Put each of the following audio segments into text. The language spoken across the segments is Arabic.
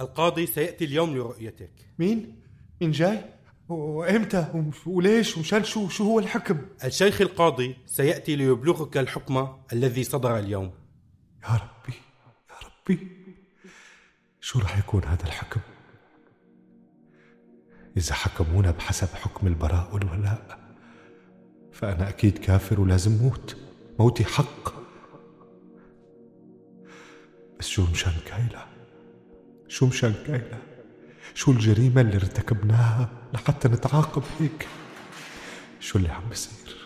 القاضي سيأتي اليوم لرؤيتك مين؟ مين جاي؟ وإمتى؟ ومش- وليش؟ ومشان شو؟ شو هو الحكم؟ الشيخ القاضي سيأتي ليبلغك الحكم الذي صدر اليوم يا ربي يا ربي شو راح يكون هذا الحكم؟ إذا حكمونا بحسب حكم البراء والولاء فأنا أكيد كافر ولازم موت موتي حق بس شو مشان كايلا شو مشان كايلا شو الجريمة اللي ارتكبناها لحتى نتعاقب هيك؟ شو اللي عم بصير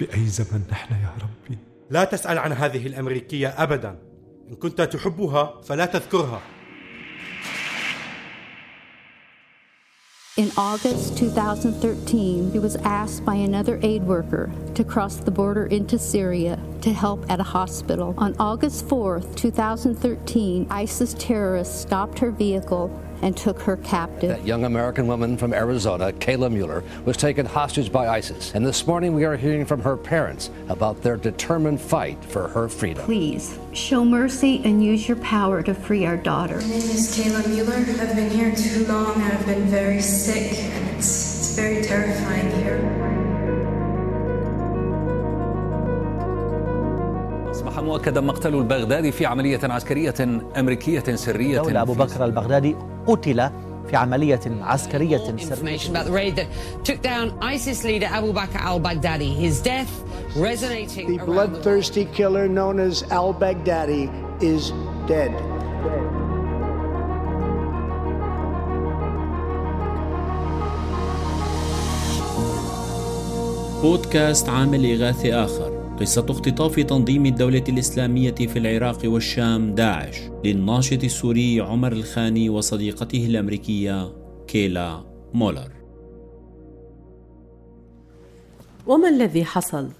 بأي زمن نحن يا ربي؟ لا تسأل عن هذه الأمريكية أبدا. إن كنت تحبها فلا تذكرها. In August 2013, he was asked by another aid worker to cross the border into Syria to help at a hospital. On August 4, 2013, ISIS terrorists stopped her vehicle and took her captive. That young American woman from Arizona, Kayla Mueller, was taken hostage by ISIS. And this morning we are hearing from her parents about their determined fight for her freedom. Please show mercy and use your power to free our daughter. My name is Kayla Mueller. I've been here too long. And I've been very sick, and it's, it's very terrifying here. مؤكدا مقتل البغدادي في عملية عسكرية أمريكية سرية دولة أبو بكر البغدادي قتل في عملية عسكرية سرية information about the raid that took down ISIS leader Abu Bakr al Baghdadi. His death resonating The around the bloodthirsty killer known as al Baghdadi is dead. بودكاست عامل إغاثي آخر قصة اختطاف تنظيم الدولة الإسلامية في العراق والشام داعش للناشط السوري عمر الخاني وصديقته الأمريكية كيلا مولر وما الذي حصل؟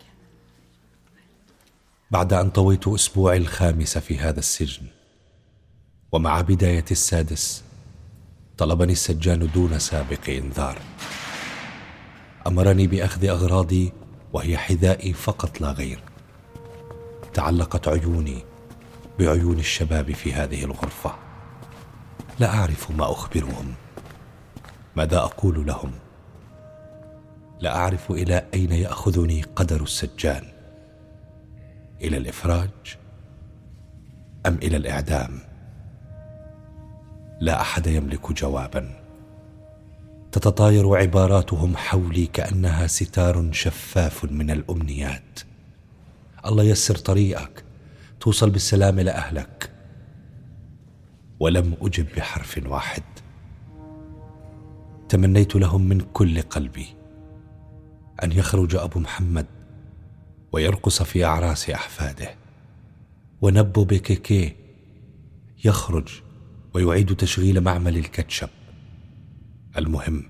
بعد أن طويت أسبوعي الخامس في هذا السجن ومع بداية السادس طلبني السجان دون سابق إنذار أمرني بأخذ أغراضي وهي حذائي فقط لا غير. تعلقت عيوني بعيون الشباب في هذه الغرفة. لا أعرف ما أخبرهم. ماذا أقول لهم؟ لا أعرف إلى أين يأخذني قدر السجان. إلى الإفراج أم إلى الإعدام؟ لا أحد يملك جوابا. تتطاير عباراتهم حولي كأنها ستار شفاف من الأمنيات. الله يسر طريقك توصل بالسلامه لاهلك ولم أجب بحرف واحد. تمنيت لهم من كل قلبي أن يخرج أبو محمد ويرقص في أعراس أحفاده. ونبو بكيكي يخرج ويعيد تشغيل معمل الكاتشب. المهم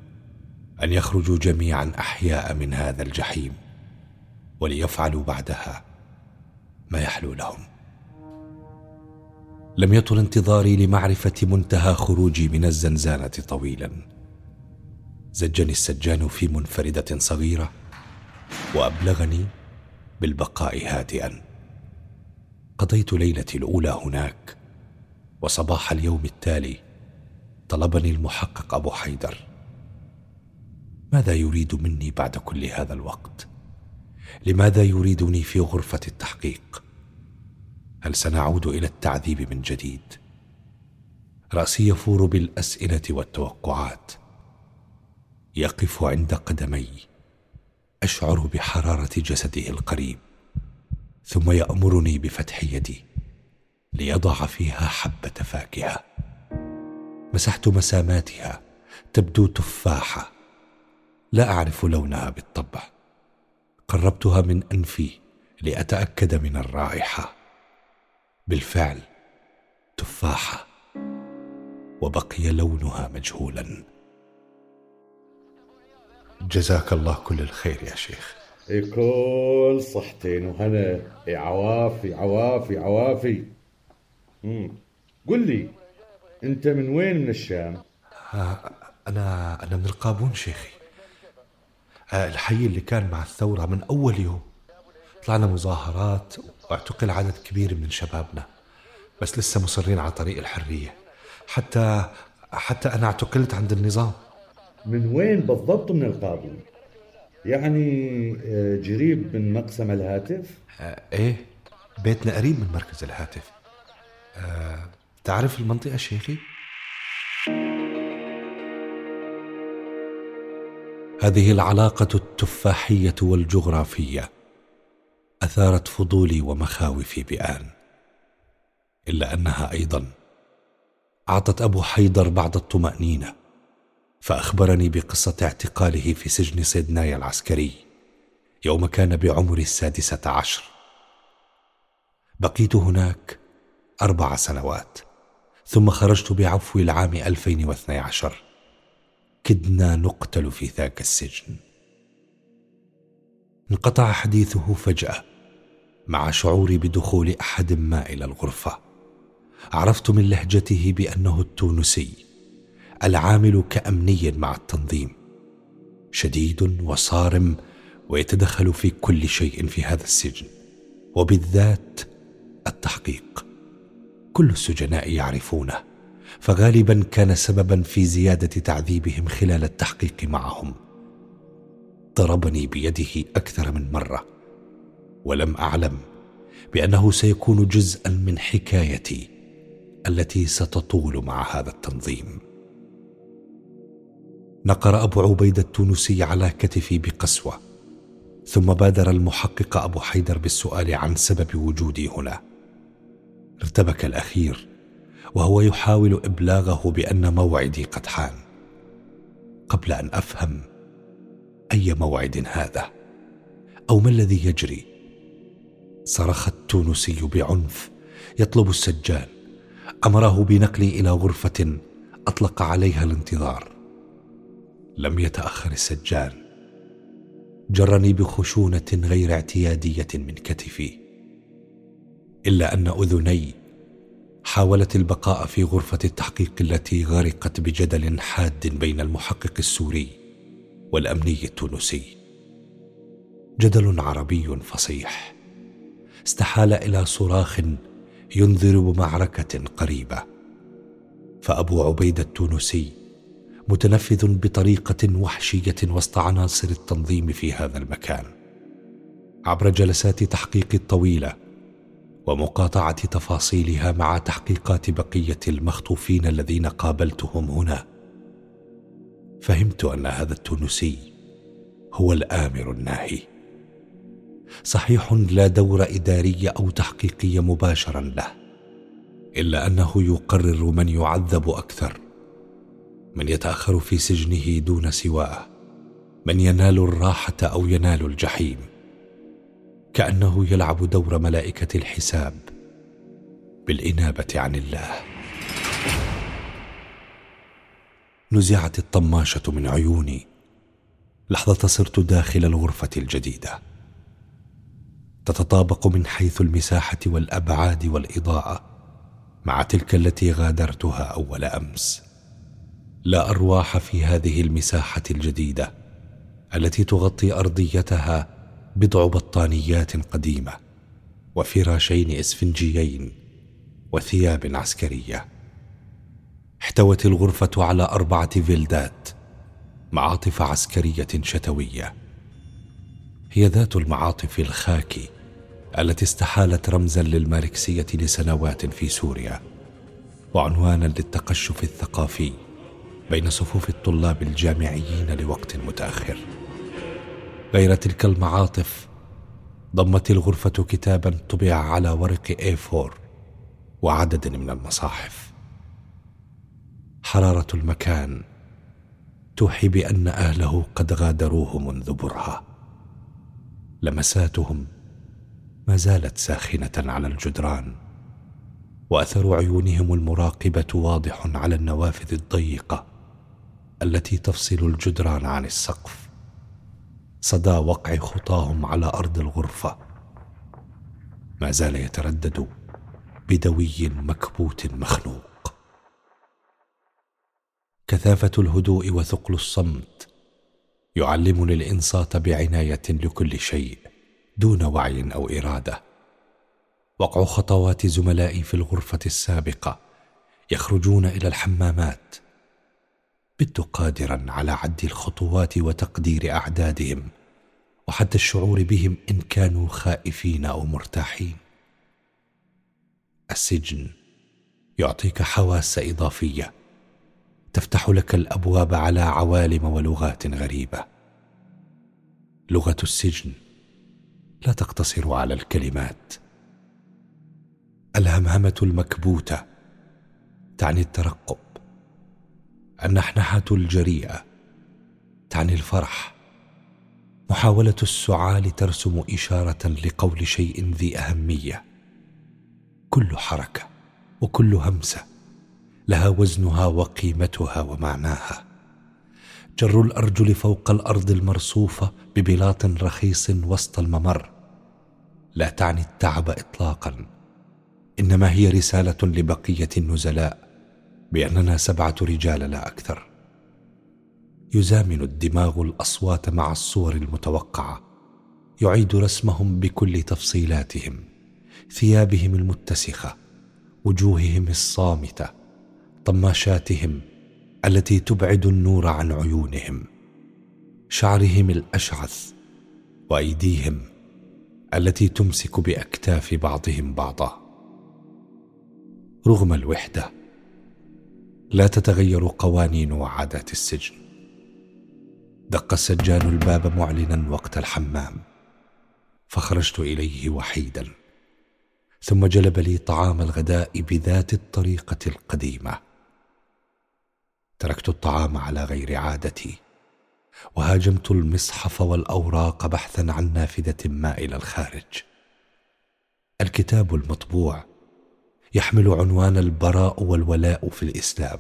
أن يخرجوا جميعا أحياء من هذا الجحيم وليفعلوا بعدها ما يحلو لهم. لم يطل انتظاري لمعرفة منتهى خروجي من الزنزانة طويلا. زجني السجان في منفردة صغيرة وأبلغني بالبقاء هادئا. قضيت ليلتي الأولى هناك وصباح اليوم التالي طلبني المحقق أبو حيدر. ماذا يريد مني بعد كل هذا الوقت؟ لماذا يريدني في غرفة التحقيق؟ هل سنعود إلى التعذيب من جديد؟ رأسي يفور بالأسئلة والتوقعات. يقف عند قدمي. أشعر بحرارة جسده القريب. ثم يأمرني بفتح يدي ليضع فيها حبة فاكهة. مسحت مساماتها تبدو تفاحة. لا أعرف لونها بالطبع. قربتها من أنفي لأتأكد من الرائحة. بالفعل تفاحة. وبقي لونها مجهولا. جزاك الله كل الخير يا شيخ. كل صحتين وهنا عوافي عوافي عوافي. قل لي. أنت من وين من الشام؟ آه، أنا أنا من القابون شيخي. آه، الحي اللي كان مع الثورة من أول يوم. طلعنا مظاهرات واعتقل عدد كبير من شبابنا بس لسه مصرين على طريق الحرية. حتى حتى أنا اعتقلت عند النظام. من وين بالضبط من القاضي؟ يعني آه، جريب من مقسم الهاتف؟ آه إيه بيتنا قريب من مركز الهاتف. آه تعرف المنطقة شيخي؟ هذه العلاقة التفاحية والجغرافية أثارت فضولي ومخاوفي بآن إلا أنها أيضا أعطت أبو حيدر بعض الطمأنينة فأخبرني بقصة اعتقاله في سجن سيدناي العسكري يوم كان بعمر السادسة عشر بقيت هناك أربع سنوات ثم خرجت بعفو العام 2012 كدنا نقتل في ذاك السجن. انقطع حديثه فجأة مع شعوري بدخول أحد ما إلى الغرفة. عرفت من لهجته بأنه التونسي العامل كأمني مع التنظيم. شديد وصارم ويتدخل في كل شيء في هذا السجن. وبالذات التحقيق. كل السجناء يعرفونه فغالبا كان سببا في زيادة تعذيبهم خلال التحقيق معهم. ضربني بيده أكثر من مرة ولم أعلم بأنه سيكون جزءا من حكايتي التي ستطول مع هذا التنظيم. نقر أبو عبيدة التونسي على كتفي بقسوة ثم بادر المحقق أبو حيدر بالسؤال عن سبب وجودي هنا. ارتبك الأخير وهو يحاول إبلاغه بأن موعدي قد حان. قبل أن أفهم أي موعد هذا أو ما الذي يجري صرخ التونسي بعنف يطلب السجان. أمره بنقلي إلى غرفة أطلق عليها الانتظار. لم يتأخر السجان. جرني بخشونة غير اعتيادية من كتفي. إلا أن أذني حاولت البقاء في غرفة التحقيق التي غرقت بجدل حاد بين المحقق السوري والأمني التونسي. جدل عربي فصيح. استحال إلى صراخ ينذر بمعركة قريبة. فأبو عبيده التونسي متنفذ بطريقة وحشية وسط عناصر التنظيم في هذا المكان. عبر جلسات تحقيق الطويله ومقاطعة تفاصيلها مع تحقيقات بقية المخطوفين الذين قابلتهم هنا. فهمت أن هذا التونسي هو الآمر الناهي. صحيح لا دور إداري أو تحقيقي مباشرا له إلا أنه يقرر من يعذب أكثر من يتأخر في سجنه دون سواه من ينال الراحة أو ينال الجحيم. كأنه يلعب دور ملائكة الحساب بالإنابة عن الله. نزعت الطماشة من عيوني لحظة صرت داخل الغرفة الجديدة. تتطابق من حيث المساحة والأبعاد والإضاءة مع تلك التي غادرتها أول أمس. لا أرواح في هذه المساحة الجديدة التي تغطي أرضيتها بضع بطانيات قديمة وفراشين إسفنجيين وثياب عسكرية. احتوت الغرفة على أربعة فيلدات معاطف عسكرية شتوية. هي ذات المعاطف الخاكي التي استحالت رمزا للماركسية لسنوات في سوريا وعنوانا للتقشف الثقافي بين صفوف الطلاب الجامعيين لوقت متأخر. غير تلك المعاطف ضمت الغرفة كتابا طبع على ورق A4 وعدد من المصاحف. حرارة المكان توحي بأن أهله قد غادروه منذ برهة. لمساتهم ما زالت ساخنة على الجدران وأثر عيونهم المراقبة واضح على النوافذ الضيقة التي تفصل الجدران عن السقف. صدى وقع خطاهم على أرض الغرفة. ما زال يتردد بدوي مكبوت مخنوق. كثافة الهدوء وثقل الصمت يعلمني الانصات بعناية لكل شيء دون وعي أو إرادة. وقع خطوات زملائي في الغرفة السابقة يخرجون إلى الحمامات بت قادرا على عد الخطوات وتقدير أعدادهم وحتى الشعور بهم إن كانوا خائفين أو مرتاحين. السجن يعطيك حواس إضافية تفتح لك الأبواب على عوالم ولغات غريبة. لغة السجن لا تقتصر على الكلمات. الهمهمة المكبوتة تعني الترقب. النحنحة الجريئة تعني الفرح. محاولة السعال ترسم إشارة لقول شيء ذي أهمية. كل حركة وكل همسة لها وزنها وقيمتها ومعناها. جر الأرجل فوق الأرض المرصوفة ببلاط رخيص وسط الممر. لا تعني التعب اطلاقا إنما هي رسالة لبقية النزلاء. بأننا سبعة رجال لا أكثر. يزامن الدماغ الأصوات مع الصور المتوقعة. يعيد رسمهم بكل تفصيلاتهم ثيابهم المتسخة وجوههم الصامتة طماشاتهم التي تبعد النور عن عيونهم شعرهم الأشعث وأيديهم التي تمسك بأكتاف بعضهم بعضا. رغم الوحدة لا تتغير قوانين وعادات السجن. دق السجان الباب معلنا وقت الحمام فخرجت إليه وحيدا ثم جلب لي طعام الغداء بذات الطريقة القديمة. تركت الطعام على غير عادتي وهاجمت المصحف والأوراق بحثا عن نافذة ما إلى الخارج. الكتاب المطبوع يحمل عنوان البراء والولاء في الإسلام.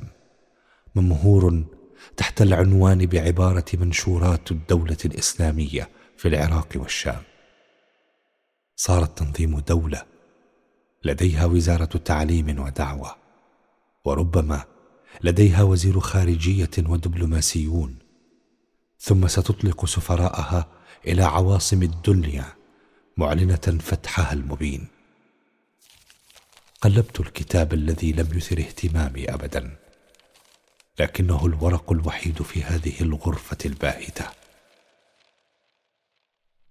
ممهور تحت العنوان بعبارة منشورات الدولة الإسلامية في العراق والشام. صار التنظيم دولة لديها وزارة تعليم ودعوة وربما لديها وزير خارجية ودبلوماسيون. ثم ستطلق سفراءها إلى عواصم الدنيا معلنة فتحها المبين. قلبت الكتاب الذي لم يثر اهتمامي ابدا لكنه الورق الوحيد في هذه الغرفة الباهتة.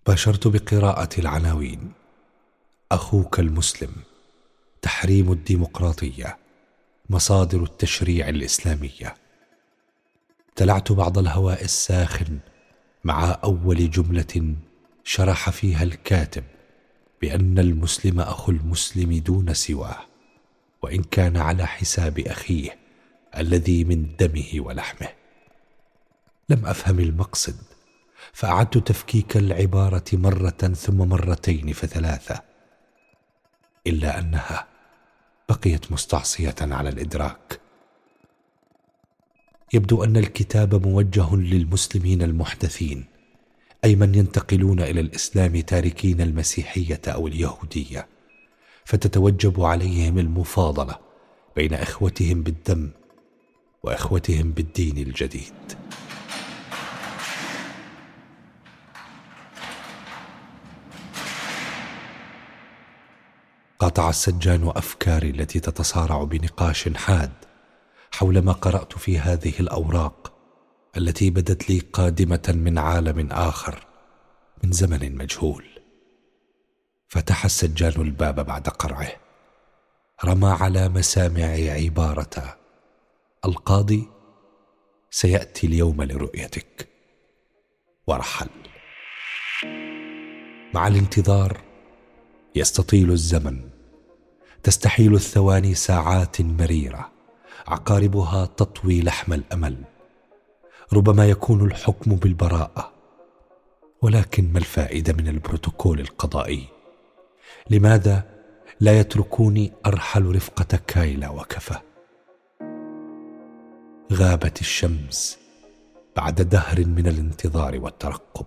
باشرت بقراءة العناوين. أخوك المسلم تحريم الديمقراطية مصادر التشريع الإسلامية. ابتلعت بعض الهواء الساخن مع أول جملة شرح فيها الكاتب. بأن المسلم أخو المسلم دون سواه وإن كان على حساب أخيه الذي من دمه ولحمه. لم أفهم المقصد فأعدت تفكيك العبارة مرة ثم مرتين فثلاثة إلا أنها بقيت مستعصية على الإدراك. يبدو أن الكتاب موجه للمسلمين المحدثين أي من ينتقلون إلى الإسلام تاركين المسيحية أو اليهودية فتتوجب عليهم المفاضلة بين إخوتهم بالدم وإخوتهم بالدين الجديد. قاطع السجان أفكاري التي تتصارع بنقاش حاد حول ما قرأت في هذه الأوراق التي بدت لي قادمة من عالم آخر من زمن مجهول. فتح السجان الباب بعد قرعه. رمى على مسامعي عبارة القاضي سيأتي اليوم لرؤيتك. ورحل. مع الانتظار يستطيل الزمن تستحيل الثواني ساعات مريرة عقاربها تطوي لحم الأمل. ربما يكون الحكم بالبراءة. ولكن ما الفائدة من البروتوكول القضائي؟ لماذا لا يتركوني أرحل رفقة كايلا وكفى غابت الشمس بعد دهر من الانتظار والترقب.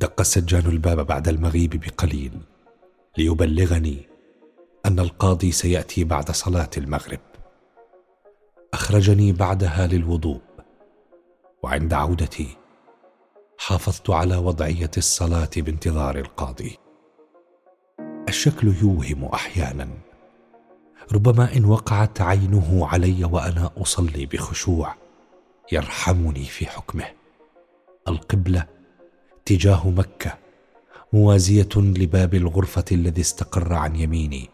دق السجان الباب بعد المغيب بقليل ليبلغني أن القاضي سيأتي بعد صلاة المغرب. أخرجني بعدها للوضوء. وعند عودتي حافظت على وضعية الصلاة بانتظار القاضي. الشكل يوهم أحيانا. ربما إن وقعت عينه علي وأنا أصلي بخشوع يرحمني في حكمه. القبلة تجاه مكة موازية لباب الغرفة الذي استقر عن يميني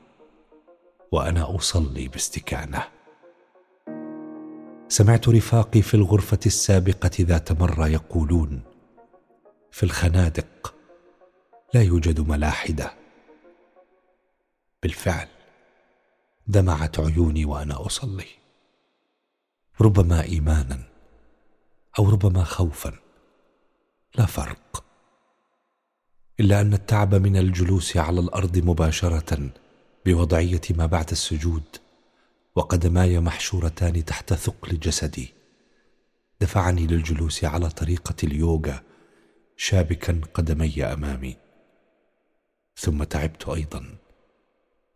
وأنا أصلي باستكانه. سمعت رفاقي في الغرفة السابقة ذات مرة يقولون في الخنادق لا يوجد ملاحدة. بالفعل دمعت عيوني وأنا أصلي. ربما إيمانا أو ربما خوفا لا فرق. إلا أن التعب من الجلوس على الأرض مباشرة بوضعية ما بعد السجود وقدماي محشورتان تحت ثقل جسدي. دفعني للجلوس على طريقة اليوغا شابكا قدمي أمامي. ثم تعبت أيضا.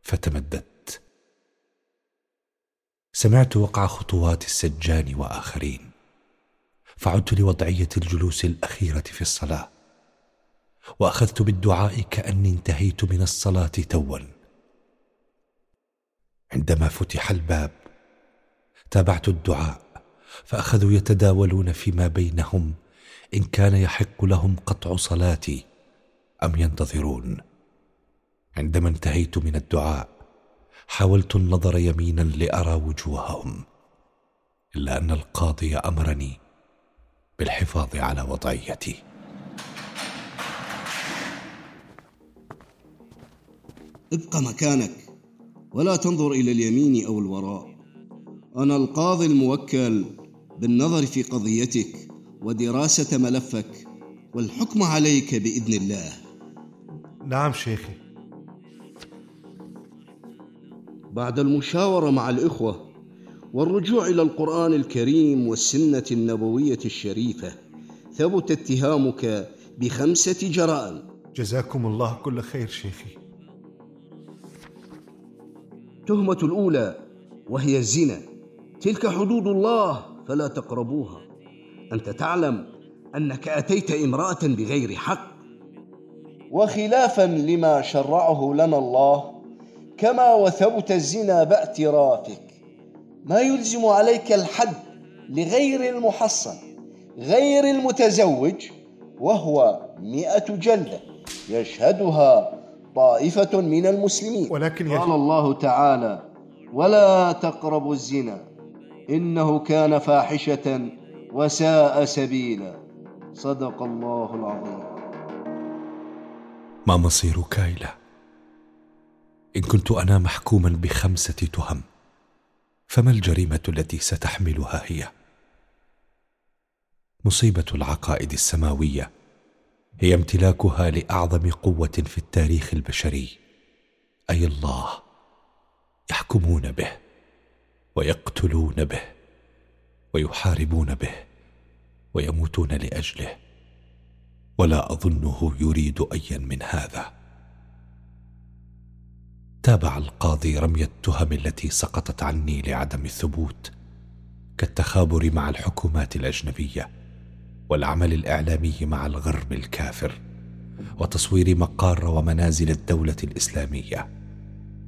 فتمددت. سمعت وقع خطوات السجان وآخرين. فعدت لوضعية الجلوس الأخيرة في الصلاة. وأخذت بالدعاء كأني انتهيت من الصلاة توا. عندما فتح الباب تابعت الدعاء فأخذوا يتداولون فيما بينهم إن كان يحق لهم قطع صلاتي أم ينتظرون. عندما انتهيت من الدعاء حاولت النظر يمينا لأرى وجوههم إلا أن القاضي أمرني بالحفاظ على وضعيتي. ابق مكانك. ولا تنظر إلى اليمين أو الوراء. أنا القاضي الموكل بالنظر في قضيتك ودراسة ملفك والحكم عليك بإذن الله. نعم شيخي. بعد المشاورة مع الإخوة والرجوع إلى القرآن الكريم والسنة النبوية الشريفة ثبت اتهامك بخمسة جرائم. جزاكم الله كل خير شيخي. التهمة الأولى وهي الزنا. تلك حدود الله فلا تقربوها. أنت تعلم أنك أتيت امرأة بغير حق. وخلافا لما شرعه لنا الله كما وثبت الزنا باعترافك. ما يلزم عليك الحد لغير المحصن غير المتزوج وهو مئة جلدة يشهدها طائفة من المسلمين. ولكن قال الله تعالى ولا تقربوا الزنا إنه كان فاحشة وساء سبيلا. صدق الله العظيم. ما مصير كايلا؟ إن كنت أنا محكوما بخمسة تهم فما الجريمة التي ستحملها هي؟ مصيبة العقائد السماوية هي امتلاكها لأعظم قوة في التاريخ البشري أي الله يحكمون به ويقتلون به ويحاربون به ويموتون لأجله ولا أظنه يريد ايا من هذا. تابع القاضي رمي التهم التي سقطت عني لعدم الثبوت كالتخابر مع الحكومات الأجنبية. والعمل الإعلامي مع الغرب الكافر وتصوير مقار ومنازل الدولة الإسلامية.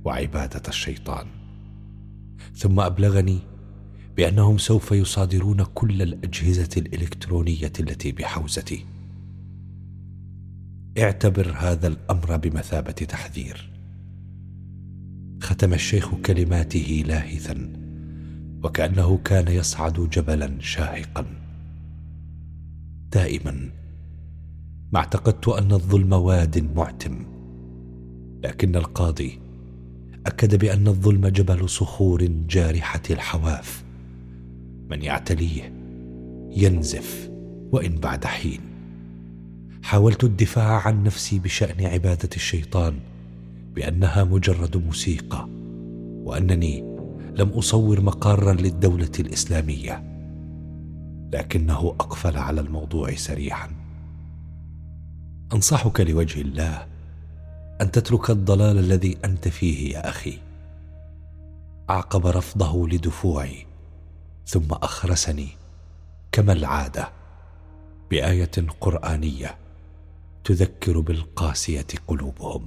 وعبادة الشيطان. ثم أبلغني بأنهم سوف يصادرون كل الأجهزة الإلكترونية التي بحوزتي. اعتبر هذا الأمر بمثابة تحذير. ختم الشيخ كلماته لاهثا وكأنه كان يصعد جبلا شاهقا. دائما ما اعتقدت أن الظلم واد معتم. لكن القاضي أكد بأن الظلم جبل صخور جارحة الحواف. من يعتليه ينزف وإن بعد حين. حاولت الدفاع عن نفسي بشأن عبادة الشيطان بأنها مجرد موسيقى وأنني لم أصور مقارا للدولة الإسلامية. لكنه أقفل على الموضوع سريعا أنصحك لوجه الله أن تترك الضلال الذي أنت فيه يا أخي. أعقب رفضه لدفوعي ثم أخرسني كما العادة بآية قرآنية تذكر بالقاسية قلوبهم.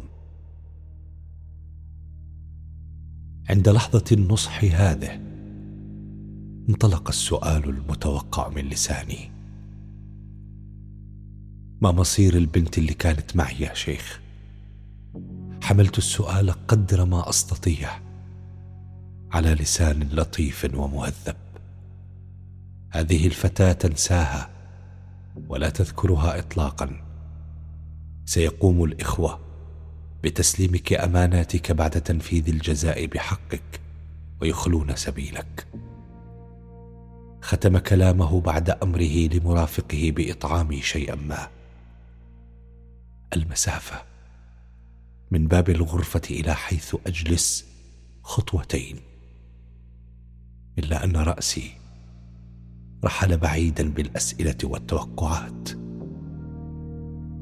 عند لحظة النصح هذه انطلق السؤال المتوقع من لساني. ما مصير البنت اللي كانت معي يا شيخ؟ حملت السؤال قدر ما أستطيع. على لسان لطيف ومهذب. هذه الفتاة تنساها ولا تذكرها اطلاقا. سيقوم الإخوة بتسليمك أماناتك بعد تنفيذ الجزاء بحقك ويخلون سبيلك. ختم كلامه بعد أمره لمرافقه باطعامي شيئا ما. المسافة من باب الغرفة إلى حيث أجلس خطوتين. إلا أن رأسي رحل بعيدا بالأسئلة والتوقعات.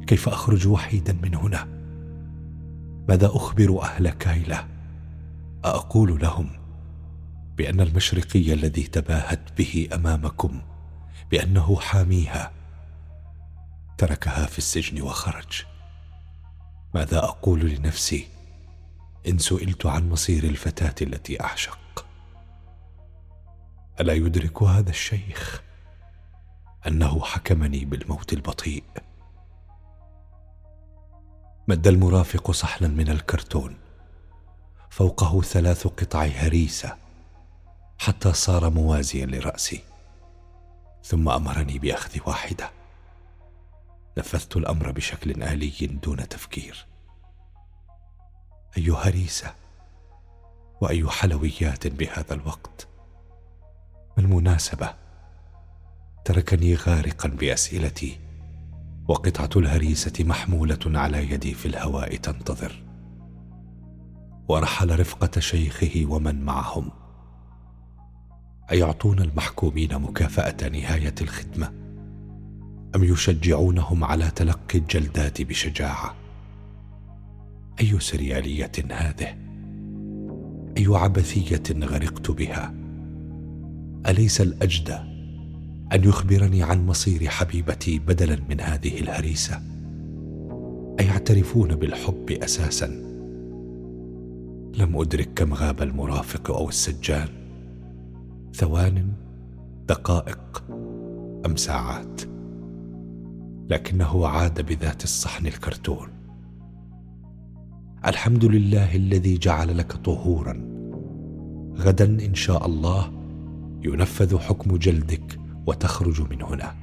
كيف أخرج وحيدا من هنا؟ ماذا أخبر أهل كايلا أقول لهم بأن المشرقي الذي تباهت به أمامكم بأنه حاميها تركها في السجن وخرج. ماذا أقول لنفسي إن سئلت عن مصير الفتاة التي أعشق؟ ألا يدرك هذا الشيخ أنه حكمني بالموت البطيء؟ مد المرافق صحنا من الكرتون فوقه ثلاث قطع هريسة حتى صار موازيا لرأسي. ثم أمرني بأخذ واحدة. نفذت الأمر بشكل آلي دون تفكير. اي هريسه وأي حلويات بهذا الوقت. ما المناسبة. تركني غارقا بأسئلتي وقطعة الهريسة محمولة على يدي في الهواء تنتظر. ورحل رفقة شيخه ومن معهم. أيعطون المحكومين مكافأة نهاية الخدمة؟ أم يشجعونهم على تلقي الجلدات بشجاعة؟ أي سريالية هذه؟ أي عبثية غرقت بها؟ أليس الاجدى أن يخبرني عن مصير حبيبتي بدلا من هذه الهريسة؟ أيعترفون بالحب أساسا؟ لم أدرك كم غاب المرافق أو السجان؟ ثوان دقائق أم ساعات. لكنه عاد بذات الصحن الكرتون. الحمد لله الذي جعل لك طهورا. غدا إن شاء الله ينفذ حكم جلدك وتخرج من هنا.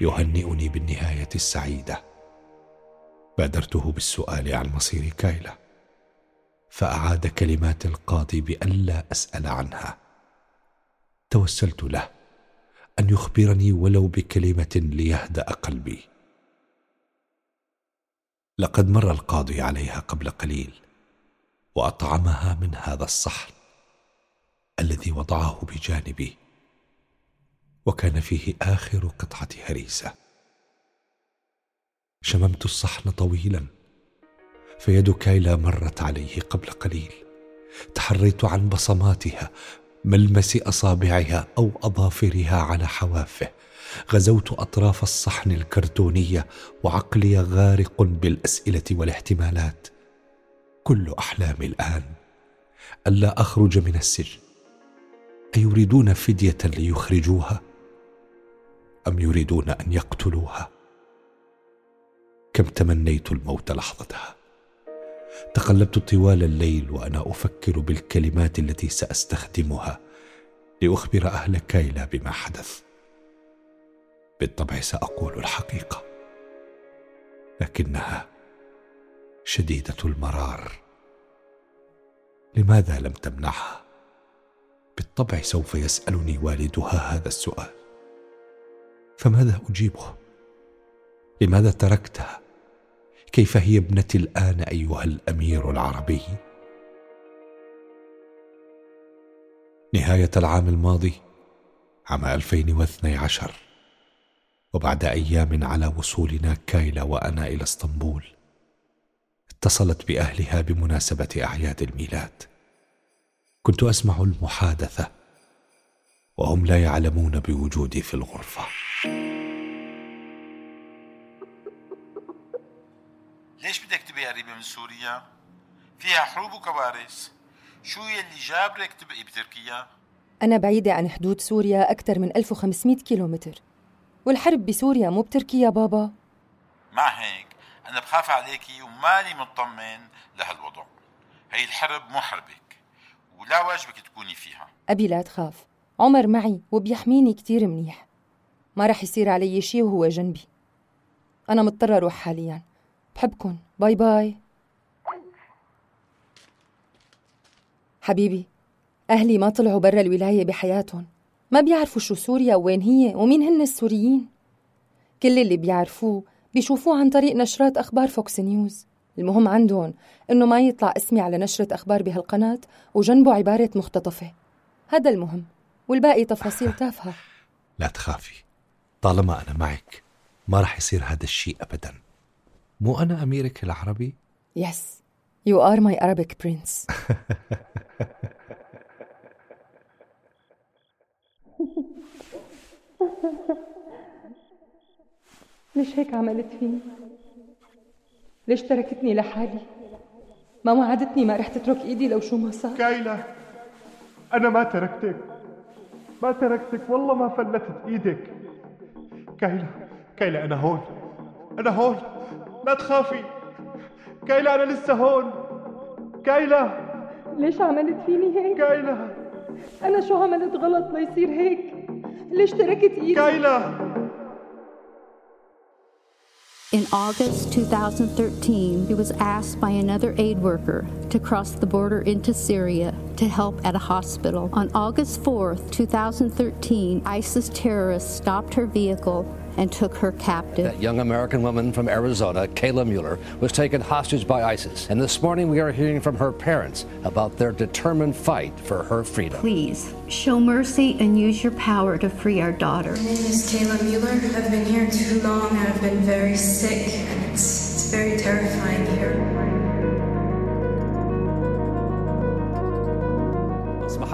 يهنئني بالنهاية السعيدة. بادرته بالسؤال عن مصير كايلا. فأعاد كلمات القاضي بأن لا أسأل عنها. توسلت له أن يخبرني ولو بكلمة ليهدأ قلبي. لقد مر القاضي عليها قبل قليل وأطعمها من هذا الصحن الذي وضعه بجانبي وكان فيه آخر قطعة هريسة. شممت الصحن طويلا فيد كايلا مرت عليه قبل قليل. تحريت عن بصماتها ملمس أصابعها أو أظافرها على حوافه. غزوت أطراف الصحن الكرتونية وعقلي غارق بالأسئلة والاحتمالات. كل أحلامي الآن الا أخرج من السجن. أيريدون فدية ليخرجوها؟ أم يريدون أن يقتلوها؟ كم تمنيت الموت لحظتها؟ تقلبت طوال الليل وأنا أفكر بالكلمات التي سأستخدمها لأخبر أهل كايلا بما حدث. بالطبع سأقول الحقيقة لكنها شديدة المرار. لماذا لم تمنعها؟ بالطبع سوف يسألني والدها هذا السؤال. فماذا أجيبه؟ لماذا تركتها؟ كيف هي ابنتي الآن أيها الأمير العربي؟ نهاية العام الماضي عام 2012 وبعد أيام على وصولنا كايلا وأنا إلى اسطنبول اتصلت بأهلها بمناسبة أعياد الميلاد. كنت أسمع المحادثة وهم لا يعلمون بوجودي في الغرفة. سوريا؟ فيها حروب وكوارث. شو يلي جابرك تبقي بتركيا؟ أنا بعيدة عن حدود سوريا أكثر من 1500 كيلومتر. والحرب بسوريا مو بتركيا بابا. مع هيك أنا بخاف عليكي ومالي مطمن لهالوضع. هي الحرب مو حربك ولا واجبك تكوني فيها. أبي لا تخاف. عمر معي وبيحميني كتير منيح. ما رح يصير علي شي وهو جنبي. أنا مضطرة أروح حاليا. بحبكن. bye bye. حبيبي أهلي ما طلعوا برا الولاية بحياتهم. ما بيعرفوا شو سوريا وين هي ومين هن السوريين. كل اللي بيعرفوه بيشوفوه عن طريق نشرات أخبار فوكس نيوز. المهم عندهم إنه ما يطلع اسمي على نشرة أخبار بهالقناة وجنبه عبارة مختطفة. هذا المهم والباقي تفاصيل تافهة. لا تخافي طالما أنا معك ما رح يصير هذا الشيء أبدا. مو أنا أميرك العربي؟ Yes. You are my Arabic prince ليش هيك عملت فيني؟ ليش تركتني لحالي؟ ما وعدتني ما رح تترك إيدي لو شو ما صار. كايلة أنا ما تركتك. ما تركتك والله ما فلتت إيدك. كايلة كايلة أنا هون. أنا هون. لا تخافي. كايلة أنا لسه هون كايلة ليش عملت فيني هيك؟ كايلة أنا شو عملت غلط ليصير هيك؟ ليش تركت إيدي؟ كايلة In August 2013, he was asked by another aid worker to cross the border into Syria to help at a hospital. On August 4th, 2013, ISIS terrorists stopped her vehicle and took her captive. That young American woman from Arizona, Kayla Mueller, was taken hostage by ISIS. And this morning we are hearing from her parents about their determined fight for her freedom. Please show mercy and use your power to free our daughter. My name is Kayla Mueller. I've been here too long. I've been very sick. It's, it's very terrifying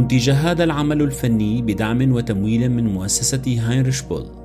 أنتج هذا العمل الفني بدعم وتمويل من مؤسسة هاينريش بول.